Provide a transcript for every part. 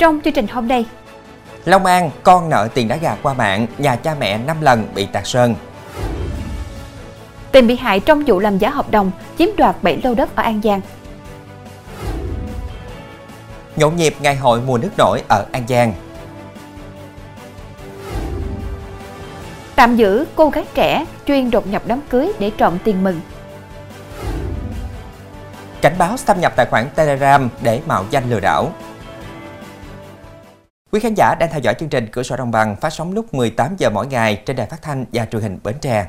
Trong chương trình hôm nay, Long An, con nợ tiền đá gà qua mạng, nhà cha mẹ 5 lần bị tạt sơn. tìm bị hại trong vụ làm giả hợp đồng chiếm đoạt 7 lô đất ở An Giang. Nhộn nhịp ngày hội mùa nước nổi ở An Giang. Tạm giữ cô gái trẻ chuyên đột nhập đám cưới để trộm tiền mừng. Cảnh báo xâm nhập tài khoản Telegram để mạo danh lừa đảo. Quý khán giả đang theo dõi chương trình Cửa sổ Đồng bằng phát sóng lúc 18 giờ mỗi ngày trên đài phát thanh và truyền hình Bến Tre.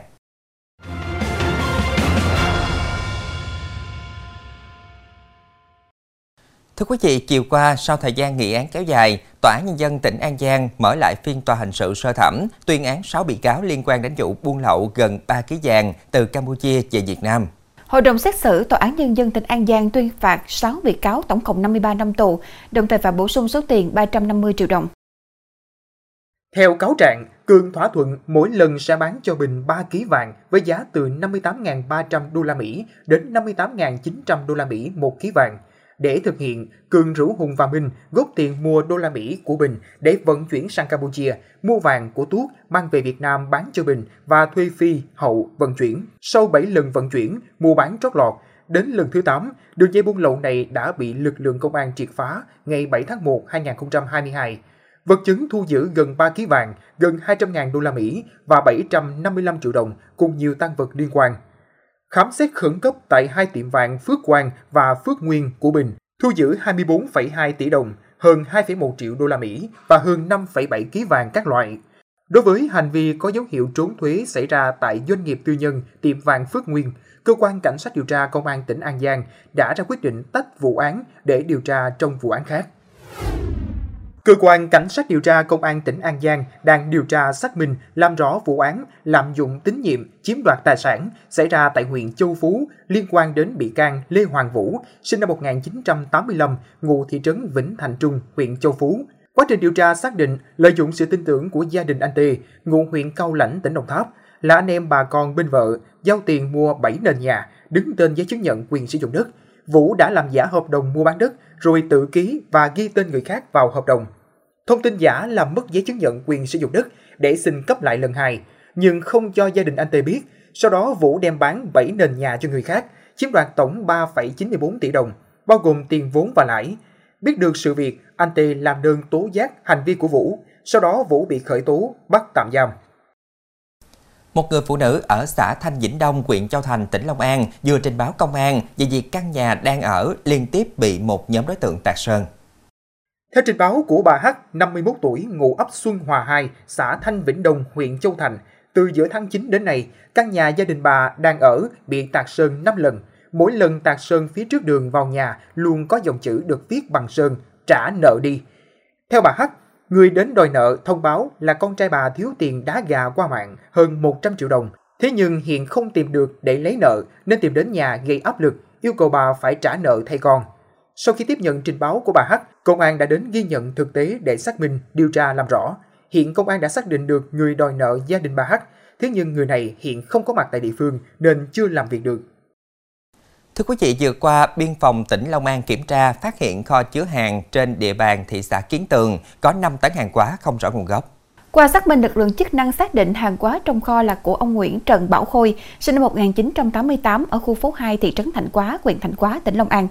Thưa quý vị, chiều qua sau thời gian nghị án kéo dài, Tòa án Nhân dân tỉnh An Giang mở lại phiên tòa hình sự sơ thẩm, tuyên án 6 bị cáo liên quan đến vụ buôn lậu gần 3 kg vàng từ Campuchia về Việt Nam. Hội đồng xét xử Tòa án Nhân dân tỉnh An Giang tuyên phạt 6 bị cáo tổng cộng 53 năm tù, đồng thời phạt bổ sung số tiền 350 triệu đồng. Theo cáo trạng, Cương thỏa thuận mỗi lần sẽ bán cho Bình 3 kg vàng với giá từ 58.300 đô la Mỹ đến 58.900 đô la Mỹ một kg vàng. Để thực hiện, Cường rủ Hùng và Minh góp tiền mua đô la Mỹ của Bình để vận chuyển sang Campuchia, mua vàng của Tuốt mang về Việt Nam bán cho Bình và thuê Phi, Hậu vận chuyển. Sau 7 lần vận chuyển, mua bán trót lọt, đến lần thứ 8, đường dây buôn lậu này đã bị lực lượng công an triệt phá ngày 7 tháng 1 2022. Vật chứng thu giữ gần 3 kg vàng, gần 200.000 đô la Mỹ và 755 triệu đồng cùng nhiều tăng vật liên quan. Khám xét khẩn cấp tại hai tiệm vàng Phước Quang và Phước Nguyên của Bình, thu giữ 24,2 tỷ đồng, hơn 2,1 triệu đô la Mỹ và hơn 5,7 kg vàng các loại. Đối với hành vi có dấu hiệu trốn thuế xảy ra tại doanh nghiệp tư nhân tiệm vàng Phước Nguyên, cơ quan cảnh sát điều tra công an tỉnh An Giang đã ra quyết định tách vụ án để điều tra trong vụ án khác. Cơ quan Cảnh sát điều tra Công an tỉnh An Giang đang điều tra xác minh làm rõ vụ án lạm dụng tín nhiệm chiếm đoạt tài sản xảy ra tại huyện Châu Phú liên quan đến bị can Lê Hoàng Vũ, sinh năm 1985, ngụ thị trấn Vĩnh Thành Trung, huyện Châu Phú. Quá trình điều tra xác định lợi dụng sự tin tưởng của gia đình anh Tê, ngụ huyện Cao Lãnh, tỉnh Đồng Tháp, là anh em bà con bên vợ giao tiền mua 7 nền nhà, đứng tên giấy chứng nhận quyền sử dụng đất. Vũ đã làm giả hợp đồng mua bán đất rồi tự ký và ghi tên người khác vào hợp đồng. Thông tin giả làm mất giấy chứng nhận quyền sử dụng đất để xin cấp lại lần hai, nhưng không cho gia đình anh Tê biết. Sau đó Vũ đem bán 7 nền nhà cho người khác, chiếm đoạt tổng 3,94 tỷ đồng, bao gồm tiền vốn và lãi. Biết được sự việc, anh Tê làm đơn tố giác hành vi của Vũ. Sau đó Vũ bị khởi tố, bắt tạm giam. Một người phụ nữ ở xã Thanh Vĩnh Đông, huyện Châu Thành, tỉnh Long An vừa trình báo công an về việc căn nhà đang ở liên tiếp bị một nhóm đối tượng tạt sơn. Theo trình báo của bà H, 51 tuổi, ngụ ấp Xuân Hòa 2, xã Thanh Vĩnh Đông, huyện Châu Thành, từ giữa tháng 9 đến nay, căn nhà gia đình bà đang ở bị tạt sơn 5 lần. Mỗi lần tạt sơn phía trước đường vào nhà luôn có dòng chữ được viết bằng sơn, trả nợ đi. Theo bà H, người đến đòi nợ thông báo là con trai bà thiếu tiền đá gà qua mạng hơn 100 triệu đồng. Thế nhưng hiện không tìm được để lấy nợ nên tìm đến nhà gây áp lực, yêu cầu bà phải trả nợ thay con. Sau khi tiếp nhận trình báo của bà H, công an đã đến ghi nhận thực tế để xác minh, điều tra làm rõ. Hiện công an đã xác định được người đòi nợ gia đình bà H, thế nhưng người này hiện không có mặt tại địa phương nên chưa làm việc được. Thưa quý vị, vừa qua, Biên phòng tỉnh Long An kiểm tra phát hiện kho chứa hàng trên địa bàn thị xã Kiến Tường có 5 tấn hàng hóa không rõ nguồn gốc. Qua xác minh, lực lượng chức năng xác định hàng hóa trong kho là của ông Nguyễn Trần Bảo Khôi, sinh năm 1988 ở khu phố 2 thị trấn Thạnh Quá, huyện Thạnh Quá, tỉnh Long An.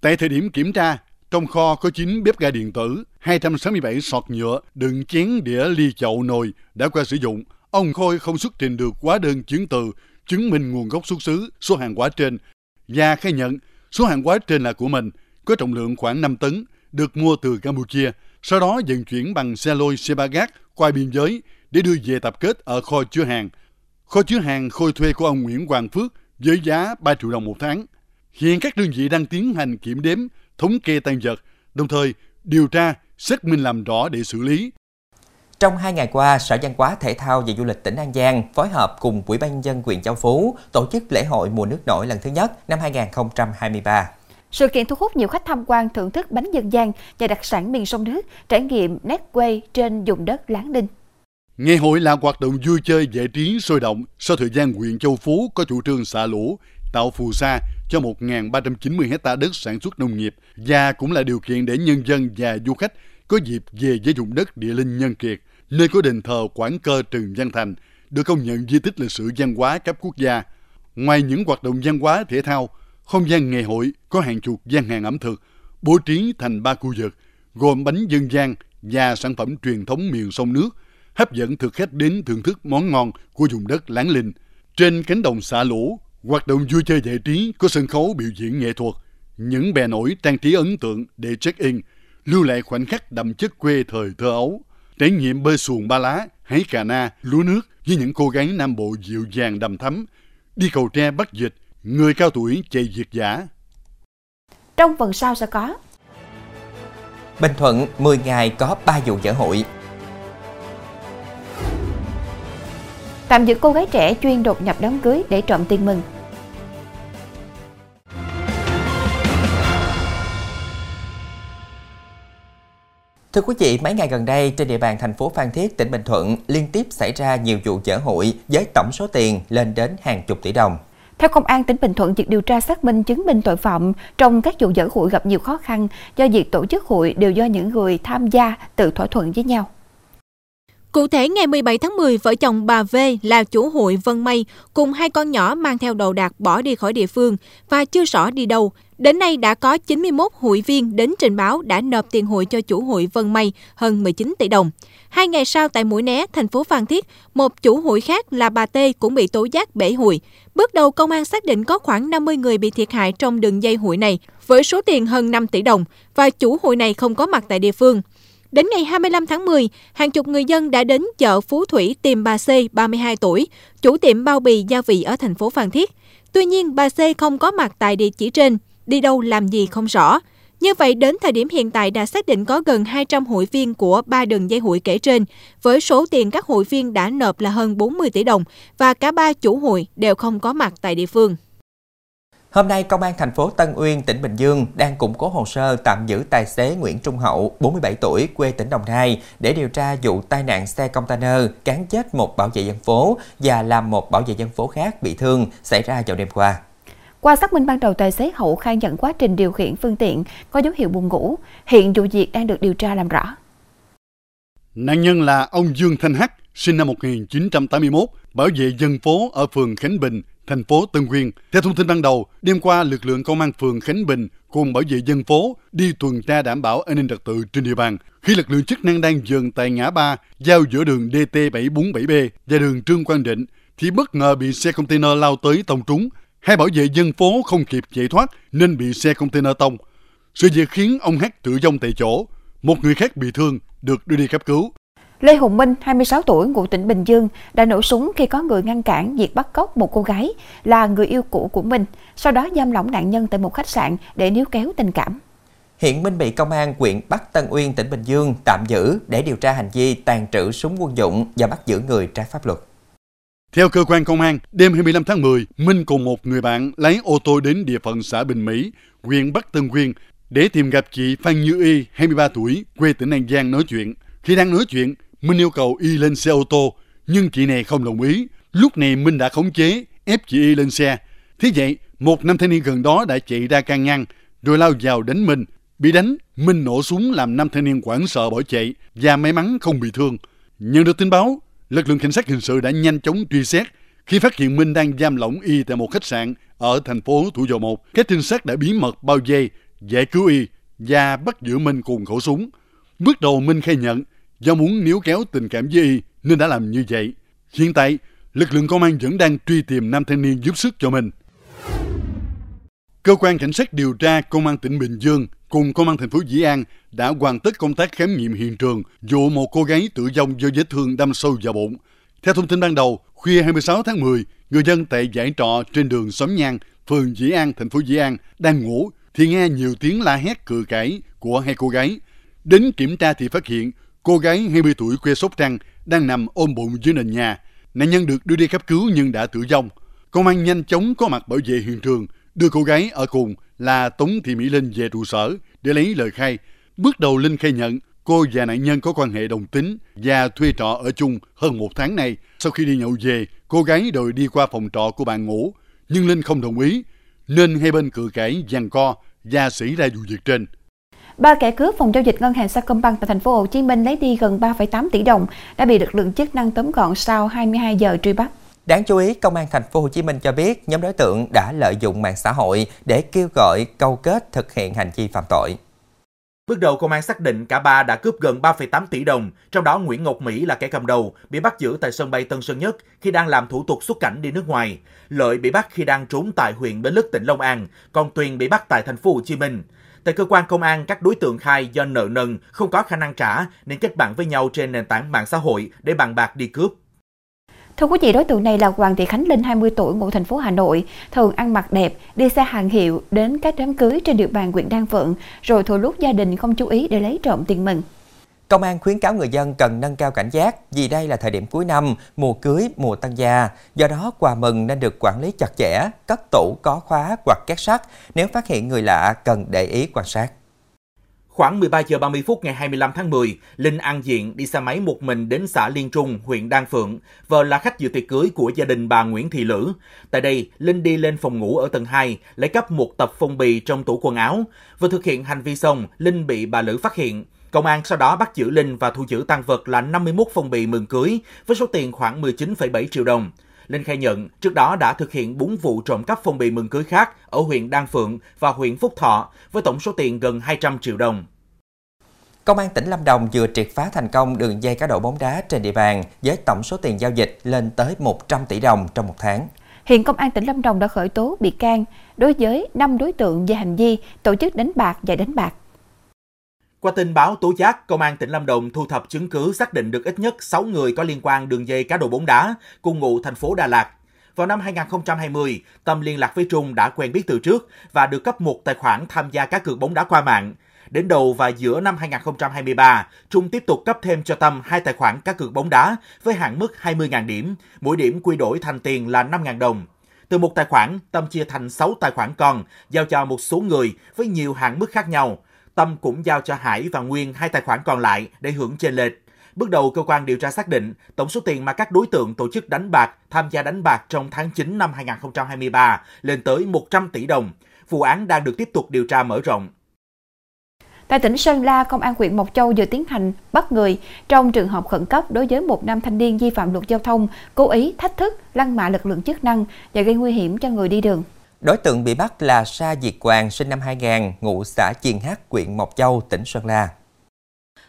Tại thời điểm kiểm tra, trong kho có 9 bếp ga điện tử, 267 sọt nhựa, đựng chén, đĩa, ly chậu, nồi đã qua sử dụng. Ông Khôi không xuất trình được hóa đơn chứng từ chứng minh nguồn gốc xuất xứ số hàng hóa trên và khai nhận số hàng hóa trên là của mình, có trọng lượng khoảng 5 tấn, được mua từ Campuchia, sau đó vận chuyển bằng xe lôi xe ba gác qua biên giới để đưa về tập kết ở kho chứa hàng. Kho chứa hàng Khôi thuê của ông Nguyễn Hoàng Phước với giá 3 triệu đồng một tháng. Hiện các đơn vị đang tiến hành kiểm đếm, thống kê tan vật, đồng thời điều tra, xác minh làm rõ để xử lý. Trong hai ngày qua, Sở Văn hóa Thể thao và Du lịch tỉnh An Giang phối hợp cùng Ủy ban nhân dân huyện Châu Phú tổ chức lễ hội mùa nước nổi lần thứ nhất năm 2023. Sự kiện thu hút nhiều khách tham quan thưởng thức bánh dân gian và đặc sản miền sông nước, trải nghiệm nét quê trên vùng đất Láng Đinh. Ngày hội là hoạt động vui chơi giải trí sôi động sau thời gian huyện Châu Phú có chủ trương xả lũ, tạo phù sa cho 1.390 hecta đất sản xuất nông nghiệp và cũng là điều kiện để nhân dân và du khách có dịp về với vùng đất địa linh nhân kiệt, nơi có đền thờ Quảng Cơ Trừng Văn Thành, được công nhận di tích lịch sử văn hóa cấp quốc gia. Ngoài những hoạt động văn hóa thể thao, không gian ngày hội có hàng chục gian hàng ẩm thực, bố trí thành ba khu vực, gồm bánh dân gian và sản phẩm truyền thống miền sông nước, hấp dẫn thực khách đến thưởng thức món ngon của vùng đất Láng Linh. Trên cánh đồng xả lũ, hoạt động vui chơi giải trí có sân khấu biểu diễn nghệ thuật, những bè nổi trang trí ấn tượng để check-in, lưu lại khoảnh khắc đậm chất quê thời thơ ấu, trải nghiệm bơi xuồng ba lá, hái cà na, lúa nước với những cô gái Nam Bộ dịu dàng đầm thắm, đi cầu tre bắt dịch, người cao tuổi chạy việt giả. Trong phần sau sẽ có Bình Thuận 10 ngày có 3 vụ dở hội. Tạm giữ cô gái trẻ chuyên đột nhập đám cưới để trộm tiền mừng. Thưa quý vị, mấy ngày gần đây trên địa bàn thành phố Phan Thiết, tỉnh Bình Thuận liên tiếp xảy ra nhiều vụ dở hội với tổng số tiền lên đến hàng chục tỷ đồng. Theo Công an tỉnh Bình Thuận, việc điều tra xác minh chứng minh tội phạm trong các vụ dở hội gặp nhiều khó khăn do việc tổ chức hội đều do những người tham gia tự thỏa thuận với nhau. Cụ thể, ngày 17 tháng 10, vợ chồng bà V là chủ hội Vân Mây cùng hai con nhỏ mang theo đồ đạc bỏ đi khỏi địa phương và chưa rõ đi đâu. Đến nay đã có 91 hội viên đến trình báo đã nộp tiền hội cho chủ hội Vân Mây hơn 19 tỷ đồng. Hai ngày sau tại Mũi Né, thành phố Phan Thiết, một chủ hội khác là bà T cũng bị tố giác bể hụi. Bước đầu công an xác định có khoảng 50 người bị thiệt hại trong đường dây hụi này với số tiền hơn 5 tỷ đồng và chủ hội này không có mặt tại địa phương. Đến ngày 25 tháng 10, hàng chục người dân đã đến chợ Phú Thủy tìm bà C, 32 tuổi, chủ tiệm bao bì gia vị ở thành phố Phan Thiết. Tuy nhiên, bà C không có mặt tại địa chỉ trên, đi đâu làm gì không rõ. Như vậy, đến thời điểm hiện tại đã xác định có gần 200 hội viên của ba đường dây hụi kể trên, với số tiền các hội viên đã nộp là hơn 40 tỷ đồng và cả ba chủ hụi đều không có mặt tại địa phương. Hôm nay, Công an thành phố Tân Uyên, tỉnh Bình Dương đang củng cố hồ sơ tạm giữ tài xế Nguyễn Trung Hậu, 47 tuổi, quê tỉnh Đồng Nai để điều tra vụ tai nạn xe container cán chết một bảo vệ dân phố và làm một bảo vệ dân phố khác bị thương xảy ra vào đêm qua. Qua xác minh ban đầu, tài xế Hậu khai nhận quá trình điều khiển phương tiện có dấu hiệu buồn ngủ. Hiện vụ việc đang được điều tra làm rõ. Nạn nhân là ông Dương Thanh Hắc, sinh năm 1981, bảo vệ dân phố ở phường Khánh Bình, thành phố Tân Nguyên. Theo thông tin ban đầu, đêm qua lực lượng công an phường Khánh Bình cùng bảo vệ dân phố đi tuần tra đảm bảo an ninh trật tự trên địa bàn. Khi lực lượng chức năng đang dừng tại ngã ba giao giữa đường DT747B và đường Trương Quang Định thì bất ngờ bị xe container lao tới tông trúng. Hai bảo vệ dân phố không kịp chạy thoát nên bị xe container tông. Sự việc khiến ông H tử vong tại chỗ, một người khác bị thương được đưa đi cấp cứu. Lê Hùng Minh, 26 tuổi, ngụ tỉnh Bình Dương, đã nổ súng khi có người ngăn cản việc bắt cóc một cô gái là người yêu cũ của mình, sau đó giam lỏng nạn nhân tại một khách sạn để níu kéo tình cảm. Hiện Minh bị công an huyện Bắc Tân Uyên, tỉnh Bình Dương tạm giữ để điều tra hành vi tàn trữ súng quân dụng và bắt giữ người trái pháp luật. Theo cơ quan công an, đêm 25 tháng 10, Minh cùng một người bạn lái ô tô đến địa phận xã Bình Mỹ, huyện Bắc Tân Quyên để tìm gặp chị Phan Như Y, 23 tuổi, quê tỉnh An Giang nói chuyện. Khi đang nói chuyện, Minh yêu cầu Y lên xe ô tô, nhưng chị này không đồng ý. Lúc này Minh đã khống chế, ép chị Y lên xe. Thế vậy, một nam thanh niên gần đó đã chạy ra can ngăn, rồi lao vào đánh Minh. Bị đánh, Minh nổ súng làm nam thanh niên quảng sợ bỏ chạy và may mắn không bị thương. Nhận được tin báo, lực lượng cảnh sát hình sự đã nhanh chóng truy xét. Khi phát hiện Minh đang giam lỏng Y tại một khách sạn ở thành phố Thủ Dầu Một, các trinh sát đã bí mật bao dây giải cứu Y và bắt giữ Minh cùng khẩu súng. Bước đầu Minh khai nhận do muốn níu kéo tình cảm với Y nên đã làm như vậy. Hiện tại, lực lượng công an vẫn đang truy tìm nam thanh niên giúp sức cho mình. Cơ quan cảnh sát điều tra công an tỉnh Bình Dương cùng công an thành phố Dĩ An đã hoàn tất công tác khám nghiệm hiện trường vụ một cô gái tử vong do vết thương đâm sâu vào bụng. Theo thông tin ban đầu, khuya 26 tháng 10, người dân tại giải trọ trên đường Xóm Nhang, phường Dĩ An, thành phố Dĩ An đang ngủ thì nghe nhiều tiếng la hét cự cãi của hai cô gái. Đến kiểm tra thì phát hiện cô gái 20 tuổi quê Sóc Trăng đang nằm ôm bụng dưới nền nhà. Nạn nhân được đưa đi cấp cứu nhưng đã tử vong. Công an nhanh chóng có mặt bảo vệ hiện trường, đưa cô gái ở cùng là Tống Thị Mỹ Linh về trụ sở để lấy lời khai. Bước đầu Linh khai nhận cô và nạn nhân có quan hệ đồng tính và thuê trọ ở chung hơn một tháng nay. Sau khi đi nhậu về, cô gái đòi đi qua phòng trọ của bạn ngủ, nhưng Linh không đồng ý. nên hai bên cự cãi giằng co và xảy ra vụ việc trên. Ba kẻ cướp phòng giao dịch ngân hàng Sacombank tại thành phố Hồ Chí Minh lấy đi gần 3,8 tỷ đồng đã bị lực lượng chức năng tóm gọn sau 22 giờ truy bắt. Đáng chú ý, Công an thành phố Hồ Chí Minh cho biết nhóm đối tượng đã lợi dụng mạng xã hội để kêu gọi câu kết thực hiện hành vi phạm tội. Bước đầu công an xác định cả ba đã cướp gần 3,8 tỷ đồng, trong đó Nguyễn Ngọc Mỹ là kẻ cầm đầu, bị bắt giữ tại sân bay Tân Sơn Nhất khi đang làm thủ tục xuất cảnh đi nước ngoài. Lợi bị bắt khi đang trốn tại huyện Bến Lức tỉnh Long An, còn Tuyền bị bắt tại thành phố Hồ Chí Minh. Tại cơ quan công an, các đối tượng khai do nợ nần, không có khả năng trả nên kết bạn với nhau trên nền tảng mạng xã hội để bàn bạc đi cướp. Thưa quý vị, đối tượng này là Hoàng Thị Khánh Linh, 20 tuổi, ngụ thành phố Hà Nội, thường ăn mặc đẹp, đi xe hàng hiệu đến các đám cưới trên địa bàn huyện Đan Phượng, rồi thừa lúc gia đình không chú ý để lấy trộm tiền mừng. Công an khuyến cáo người dân cần nâng cao cảnh giác vì đây là thời điểm cuối năm, mùa cưới, mùa tăng gia. Do đó, quà mừng nên được quản lý chặt chẽ, cất tủ có khóa hoặc két sắt. Nếu phát hiện người lạ, cần để ý quan sát. Khoảng 13 giờ 30 phút ngày 25 tháng 10, Linh An Diện đi xe máy một mình đến xã Liên Trung, huyện Đan Phượng, vợ là khách dự tiệc cưới của gia đình bà Nguyễn Thị Lữ. Tại đây, Linh đi lên phòng ngủ ở tầng 2, lấy cắp một tập phong bì trong tủ quần áo. Vừa thực hiện hành vi xong, Linh bị bà Lữ phát hiện. Công an sau đó bắt giữ Linh và thu giữ tăng vật là 51 phong bì mừng cưới với số tiền khoảng 19,7 triệu đồng. Linh khai nhận trước đó đã thực hiện 4 vụ trộm cắp phong bì mừng cưới khác ở huyện Đan Phượng và huyện Phúc Thọ với tổng số tiền gần 200 triệu đồng. Công an tỉnh Lâm Đồng vừa triệt phá thành công đường dây cá độ bóng đá trên địa bàn với tổng số tiền giao dịch lên tới 100 tỷ đồng trong một tháng. Hiện Công an tỉnh Lâm Đồng đã khởi tố bị can đối với 5 đối tượng về hành vi tổ chức đánh bạc và đánh bạc. Qua tin báo tố giác, Công an tỉnh Lâm Đồng thu thập chứng cứ xác định được ít nhất 6 người có liên quan đường dây cá độ bóng đá, cùng ngụ thành phố Đà Lạt. Vào năm 2020, Tâm liên lạc với Trung đã quen biết từ trước và được cấp một tài khoản tham gia cá cược bóng đá qua mạng. Đến đầu và giữa năm 2023, Trung tiếp tục cấp thêm cho Tâm hai tài khoản cá cược bóng đá với hạn mức 20.000 điểm, mỗi điểm quy đổi thành tiền là 5.000 đồng. Từ một tài khoản, Tâm chia thành 6 tài khoản con, giao cho một số người với nhiều hạn mức khác nhau. Tâm cũng giao cho Hải và Nguyên hai tài khoản còn lại để hưởng trên lệch. Bước đầu, cơ quan điều tra xác định tổng số tiền mà các đối tượng tổ chức đánh bạc tham gia đánh bạc trong tháng 9 năm 2023 lên tới 100 tỷ đồng. Vụ án đang được tiếp tục điều tra mở rộng. Tại tỉnh Sơn La, Công an huyện Mộc Châu vừa tiến hành bắt người trong trường hợp khẩn cấp đối với một nam thanh niên vi phạm luật giao thông, cố ý thách thức, lăng mạ lực lượng chức năng và gây nguy hiểm cho người đi đường. Đối tượng bị bắt là Sa Diệt Quang, sinh năm 2000, ngụ xã Chiền Hát, huyện Mộc Châu, tỉnh Sơn La.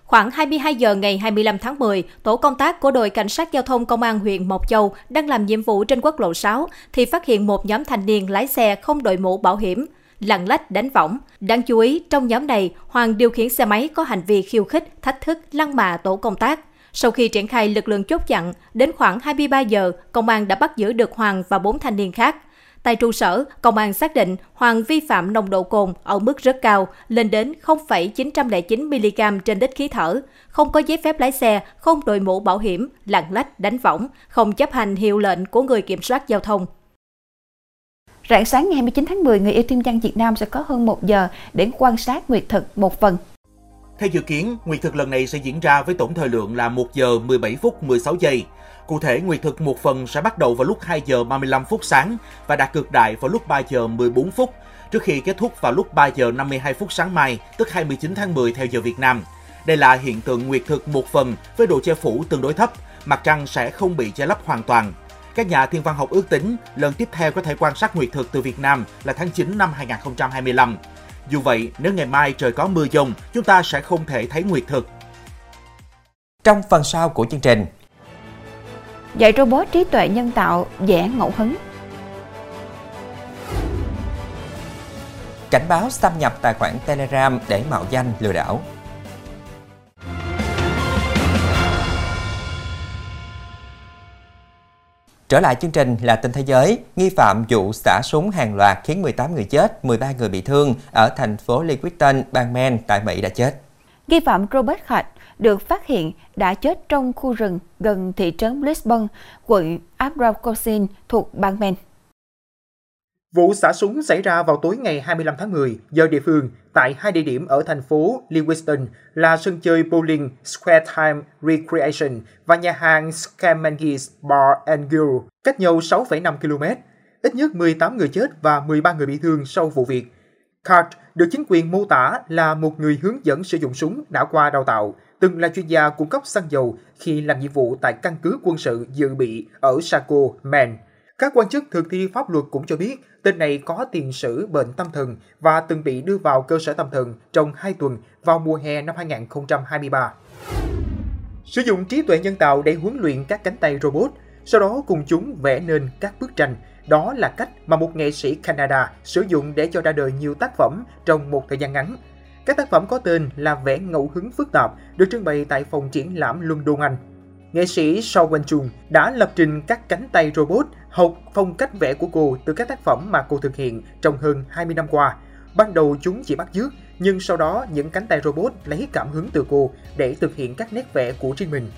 Khoảng 22 giờ ngày 25 tháng 10, tổ công tác của đội cảnh sát giao thông công an huyện Mộc Châu đang làm nhiệm vụ trên quốc lộ 6 thì phát hiện một nhóm thanh niên lái xe không đội mũ bảo hiểm, lặng lách đánh võng. Đáng chú ý, trong nhóm này, Hoàng điều khiển xe máy có hành vi khiêu khích, thách thức, lăng mạ tổ công tác. Sau khi triển khai lực lượng chốt chặn, đến khoảng 23 giờ, công an đã bắt giữ được Hoàng và bốn thanh niên khác. Tại trụ sở, công an xác định Hoàng vi phạm nồng độ cồn ở mức rất cao, lên đến 0,909mg trên lít khí thở, không có giấy phép lái xe, không đội mũ bảo hiểm, lạng lách, đánh võng, không chấp hành hiệu lệnh của người kiểm soát giao thông. Rạng sáng ngày 29 tháng 10, người yêu thiên văn Việt Nam sẽ có hơn 1 giờ để quan sát nguyệt thực một phần. Theo dự kiến, nguyệt thực lần này sẽ diễn ra với tổng thời lượng là 1 giờ 17 phút 16 giây. Cụ thể, nguyệt thực một phần sẽ bắt đầu vào lúc 2 giờ 35 phút sáng và đạt cực đại vào lúc 3 giờ 14 phút, trước khi kết thúc vào lúc 3 giờ 52 phút sáng mai, tức 29 tháng 10 theo giờ Việt Nam. Đây là hiện tượng nguyệt thực một phần với độ che phủ tương đối thấp, mặt trăng sẽ không bị che lấp hoàn toàn. Các nhà thiên văn học ước tính lần tiếp theo có thể quan sát nguyệt thực từ Việt Nam là tháng 9 năm 2025. Dù vậy, nếu ngày mai trời có mưa dông, chúng ta sẽ không thể thấy nguyệt thực. Trong phần sau của chương trình, Dạy robot trí tuệ nhân tạo vẽ ngẫu hứng. cảnh báo xâm nhập tài khoản Telegram để mạo danh lừa đảo. Trở lại chương trình là tin thế giới, nghi phạm vụ xả súng hàng loạt khiến 18 người chết, 13 người bị thương ở thành phố Lewiston, bang Maine tại Mỹ đã chết. Nghi phạm Robert Hart được phát hiện đã chết trong khu rừng gần thị trấn Lisbon, quận Abracosin thuộc bang Maine. Vụ xả súng xảy ra vào tối ngày 25 tháng 10 giờ địa phương tại hai địa điểm ở thành phố Lewiston là sân chơi bowling Square Time Recreation và nhà hàng Scamangis Bar and Grill, cách nhau 6,5 km. Ít nhất 18 người chết và 13 người bị thương sau vụ việc. Card được chính quyền mô tả là một người hướng dẫn sử dụng súng đã qua đào tạo, từng là chuyên gia cung cấp xăng dầu khi làm nhiệm vụ tại căn cứ quân sự dự bị ở Saco, Maine. Các quan chức thực thi pháp luật cũng cho biết tên này có tiền sử bệnh tâm thần và từng bị đưa vào cơ sở tâm thần trong 2 tuần vào mùa hè năm 2023. Sử dụng trí tuệ nhân tạo để huấn luyện các cánh tay robot, sau đó cùng chúng vẽ nên các bức tranh. Đó là cách mà một nghệ sĩ Canada sử dụng để cho ra đời nhiều tác phẩm trong một thời gian ngắn. Các tác phẩm có tên là vẽ ngẫu hứng phức tạp được trưng bày tại phòng triển lãm London, Anh. Nghệ sĩ Shao Wen-chung đã lập trình các cánh tay robot học phong cách vẽ của cô từ các tác phẩm mà cô thực hiện trong hơn 20 năm qua. Ban đầu chúng chỉ bắt chước, nhưng sau đó những cánh tay robot lấy cảm hứng từ cô để thực hiện các nét vẽ của riêng mình.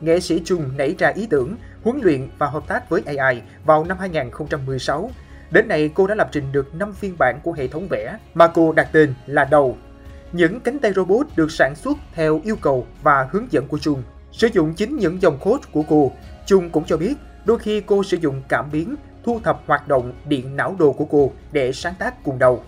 Nghệ sĩ Chung nảy ra ý tưởng, huấn luyện và hợp tác với AI vào năm 2016. Đến nay, cô đã lập trình được 5 phiên bản của hệ thống vẽ mà cô đặt tên là Đầu. Những cánh tay robot được sản xuất theo yêu cầu và hướng dẫn của Chung. Sử dụng chính những dòng code của cô, Chung cũng cho biết đôi khi cô sử dụng cảm biến thu thập hoạt động điện não đồ của cô để sáng tác cùng đầu.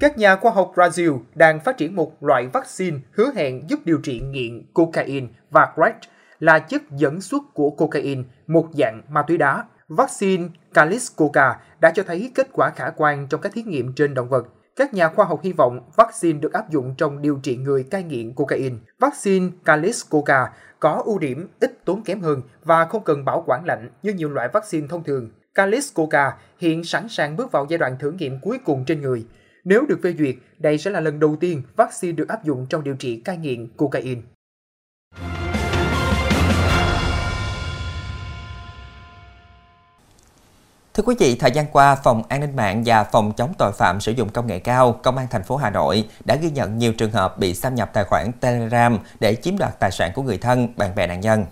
Các nhà khoa học Brazil đang phát triển một loại vaccine hứa hẹn giúp điều trị nghiện cocaine và crack là chất dẫn xuất của cocaine, một dạng ma túy đá. Vaccine Caliscoca đã cho thấy kết quả khả quan trong các thí nghiệm trên động vật. Các nhà khoa học hy vọng vaccine được áp dụng trong điều trị người cai nghiện cocaine. Vaccine Caliscoca có ưu điểm ít tốn kém hơn và không cần bảo quản lạnh như nhiều loại vaccine thông thường. Caliscoca hiện sẵn sàng bước vào giai đoạn thử nghiệm cuối cùng trên người. Nếu được phê duyệt, đây sẽ là lần đầu tiên vaccine được áp dụng trong điều trị cai nghiện cocaine. Thưa quý vị, thời gian qua, Phòng An ninh mạng và Phòng chống tội phạm sử dụng công nghệ cao, Công an thành phố Hà Nội đã ghi nhận nhiều trường hợp bị xâm nhập tài khoản Telegram để chiếm đoạt tài sản của người thân, bạn bè nạn nhân.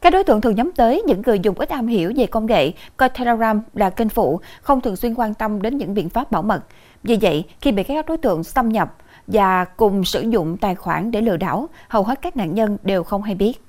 Các đối tượng thường nhắm tới những người dùng ít am hiểu về công nghệ, coi Telegram là kênh phụ, không thường xuyên quan tâm đến những biện pháp bảo mật. Vì vậy, khi bị các đối tượng xâm nhập và cùng sử dụng tài khoản để lừa đảo, hầu hết các nạn nhân đều không hay biết.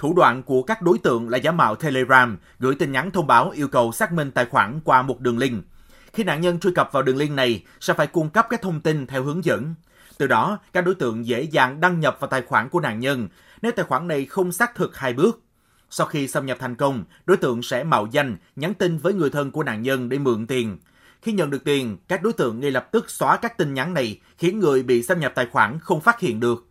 Thủ đoạn của các đối tượng là giả mạo Telegram, gửi tin nhắn thông báo yêu cầu xác minh tài khoản qua một đường link. Khi nạn nhân truy cập vào đường link này, sẽ phải cung cấp các thông tin theo hướng dẫn. Từ đó, các đối tượng dễ dàng đăng nhập vào tài khoản của nạn nhân nếu tài khoản này không xác thực hai bước. Sau khi xâm nhập thành công, đối tượng sẽ mạo danh, nhắn tin với người thân của nạn nhân để mượn tiền. Khi nhận được tiền, các đối tượng ngay lập tức xóa các tin nhắn này, khiến người bị xâm nhập tài khoản không phát hiện được.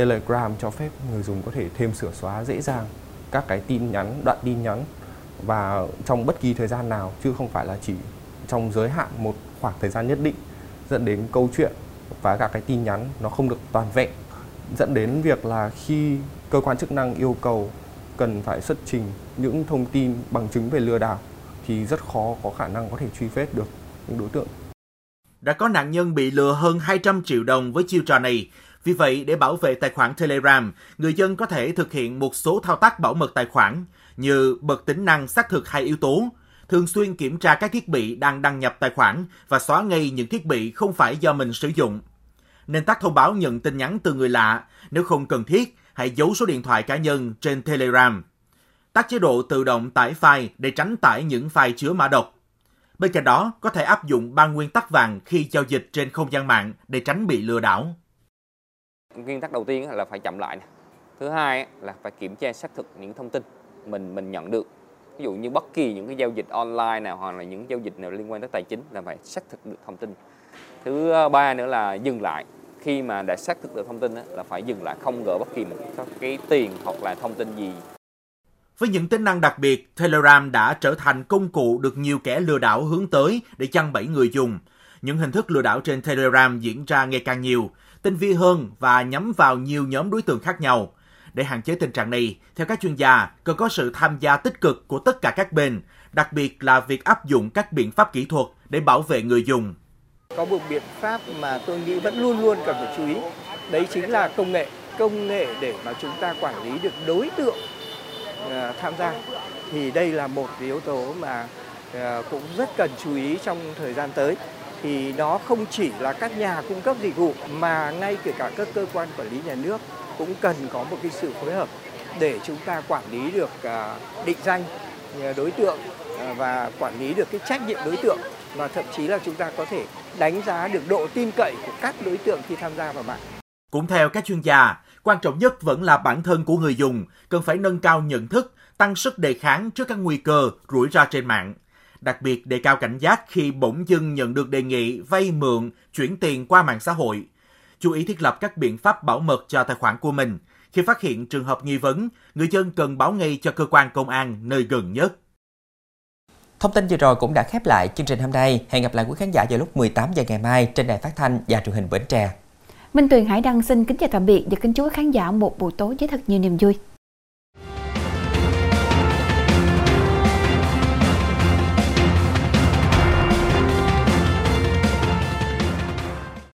Telegram cho phép người dùng có thể thêm sửa xóa dễ dàng các cái tin nhắn, đoạn tin nhắn và trong bất kỳ thời gian nào chứ không phải là chỉ trong giới hạn một khoảng thời gian nhất định dẫn đến câu chuyện và các cái tin nhắn nó không được toàn vẹn dẫn đến việc là khi cơ quan chức năng yêu cầu cần phải xuất trình những thông tin bằng chứng về lừa đảo thì rất khó có khả năng có thể truy vết được những đối tượng. Đã có nạn nhân bị lừa hơn 200 triệu đồng với chiêu trò này. Vì vậy, để bảo vệ tài khoản Telegram, người dân có thể thực hiện một số thao tác bảo mật tài khoản như bật tính năng xác thực hai yếu tố, thường xuyên kiểm tra các thiết bị đang đăng nhập tài khoản và xóa ngay những thiết bị không phải do mình sử dụng. Nên tắt thông báo nhận tin nhắn từ người lạ, nếu không cần thiết, hãy giấu số điện thoại cá nhân trên Telegram. Tắt chế độ tự động tải file để tránh tải những file chứa mã độc. Bên cạnh đó, có thể áp dụng ba nguyên tắc vàng khi giao dịch trên không gian mạng để tránh bị lừa đảo. Nguyên tắc đầu tiên là phải chậm lại. Thứ hai là phải kiểm tra xác thực những thông tin mình mình nhận được. Ví dụ như bất kỳ những cái giao dịch online nào hoặc là những giao dịch nào liên quan tới tài chính là phải xác thực được thông tin. Thứ ờ, ba nữa là dừng lại. Khi mà đã xác thực được thông tin là phải dừng lại không gỡ bất kỳ một cái tiền hoặc là thông tin gì với những tính năng đặc biệt, Telegram đã trở thành công cụ được nhiều kẻ lừa đảo hướng tới để chăn bẫy người dùng. Những hình thức lừa đảo trên Telegram diễn ra ngày càng nhiều, tinh vi hơn và nhắm vào nhiều nhóm đối tượng khác nhau. Để hạn chế tình trạng này, theo các chuyên gia, cần có sự tham gia tích cực của tất cả các bên, đặc biệt là việc áp dụng các biện pháp kỹ thuật để bảo vệ người dùng. Có một biện pháp mà tôi nghĩ vẫn luôn luôn cần phải chú ý, đấy chính là công nghệ. Công nghệ để mà chúng ta quản lý được đối tượng à, tham gia thì đây là một yếu tố mà à, cũng rất cần chú ý trong thời gian tới thì nó không chỉ là các nhà cung cấp dịch vụ mà ngay kể cả các cơ quan quản lý nhà nước cũng cần có một cái sự phối hợp để chúng ta quản lý được à, định danh à, đối tượng à, và quản lý được cái trách nhiệm đối tượng và thậm chí là chúng ta có thể đánh giá được độ tin cậy của các đối tượng khi tham gia vào mạng. Cũng theo các chuyên gia, quan trọng nhất vẫn là bản thân của người dùng cần phải nâng cao nhận thức, tăng sức đề kháng trước các nguy cơ, rủi ro trên mạng. Đặc biệt đề cao cảnh giác khi bỗng dưng nhận được đề nghị vay mượn, chuyển tiền qua mạng xã hội. Chú ý thiết lập các biện pháp bảo mật cho tài khoản của mình. Khi phát hiện trường hợp nghi vấn, người dân cần báo ngay cho cơ quan công an nơi gần nhất. Thông tin vừa rồi cũng đã khép lại chương trình hôm nay. Hẹn gặp lại quý khán giả vào lúc 18 giờ ngày mai trên đài phát thanh và truyền hình Bến Tre. Minh Tuyền Hải Đăng xin kính chào tạm biệt và kính chúc khán giả một buổi tối với thật nhiều niềm vui.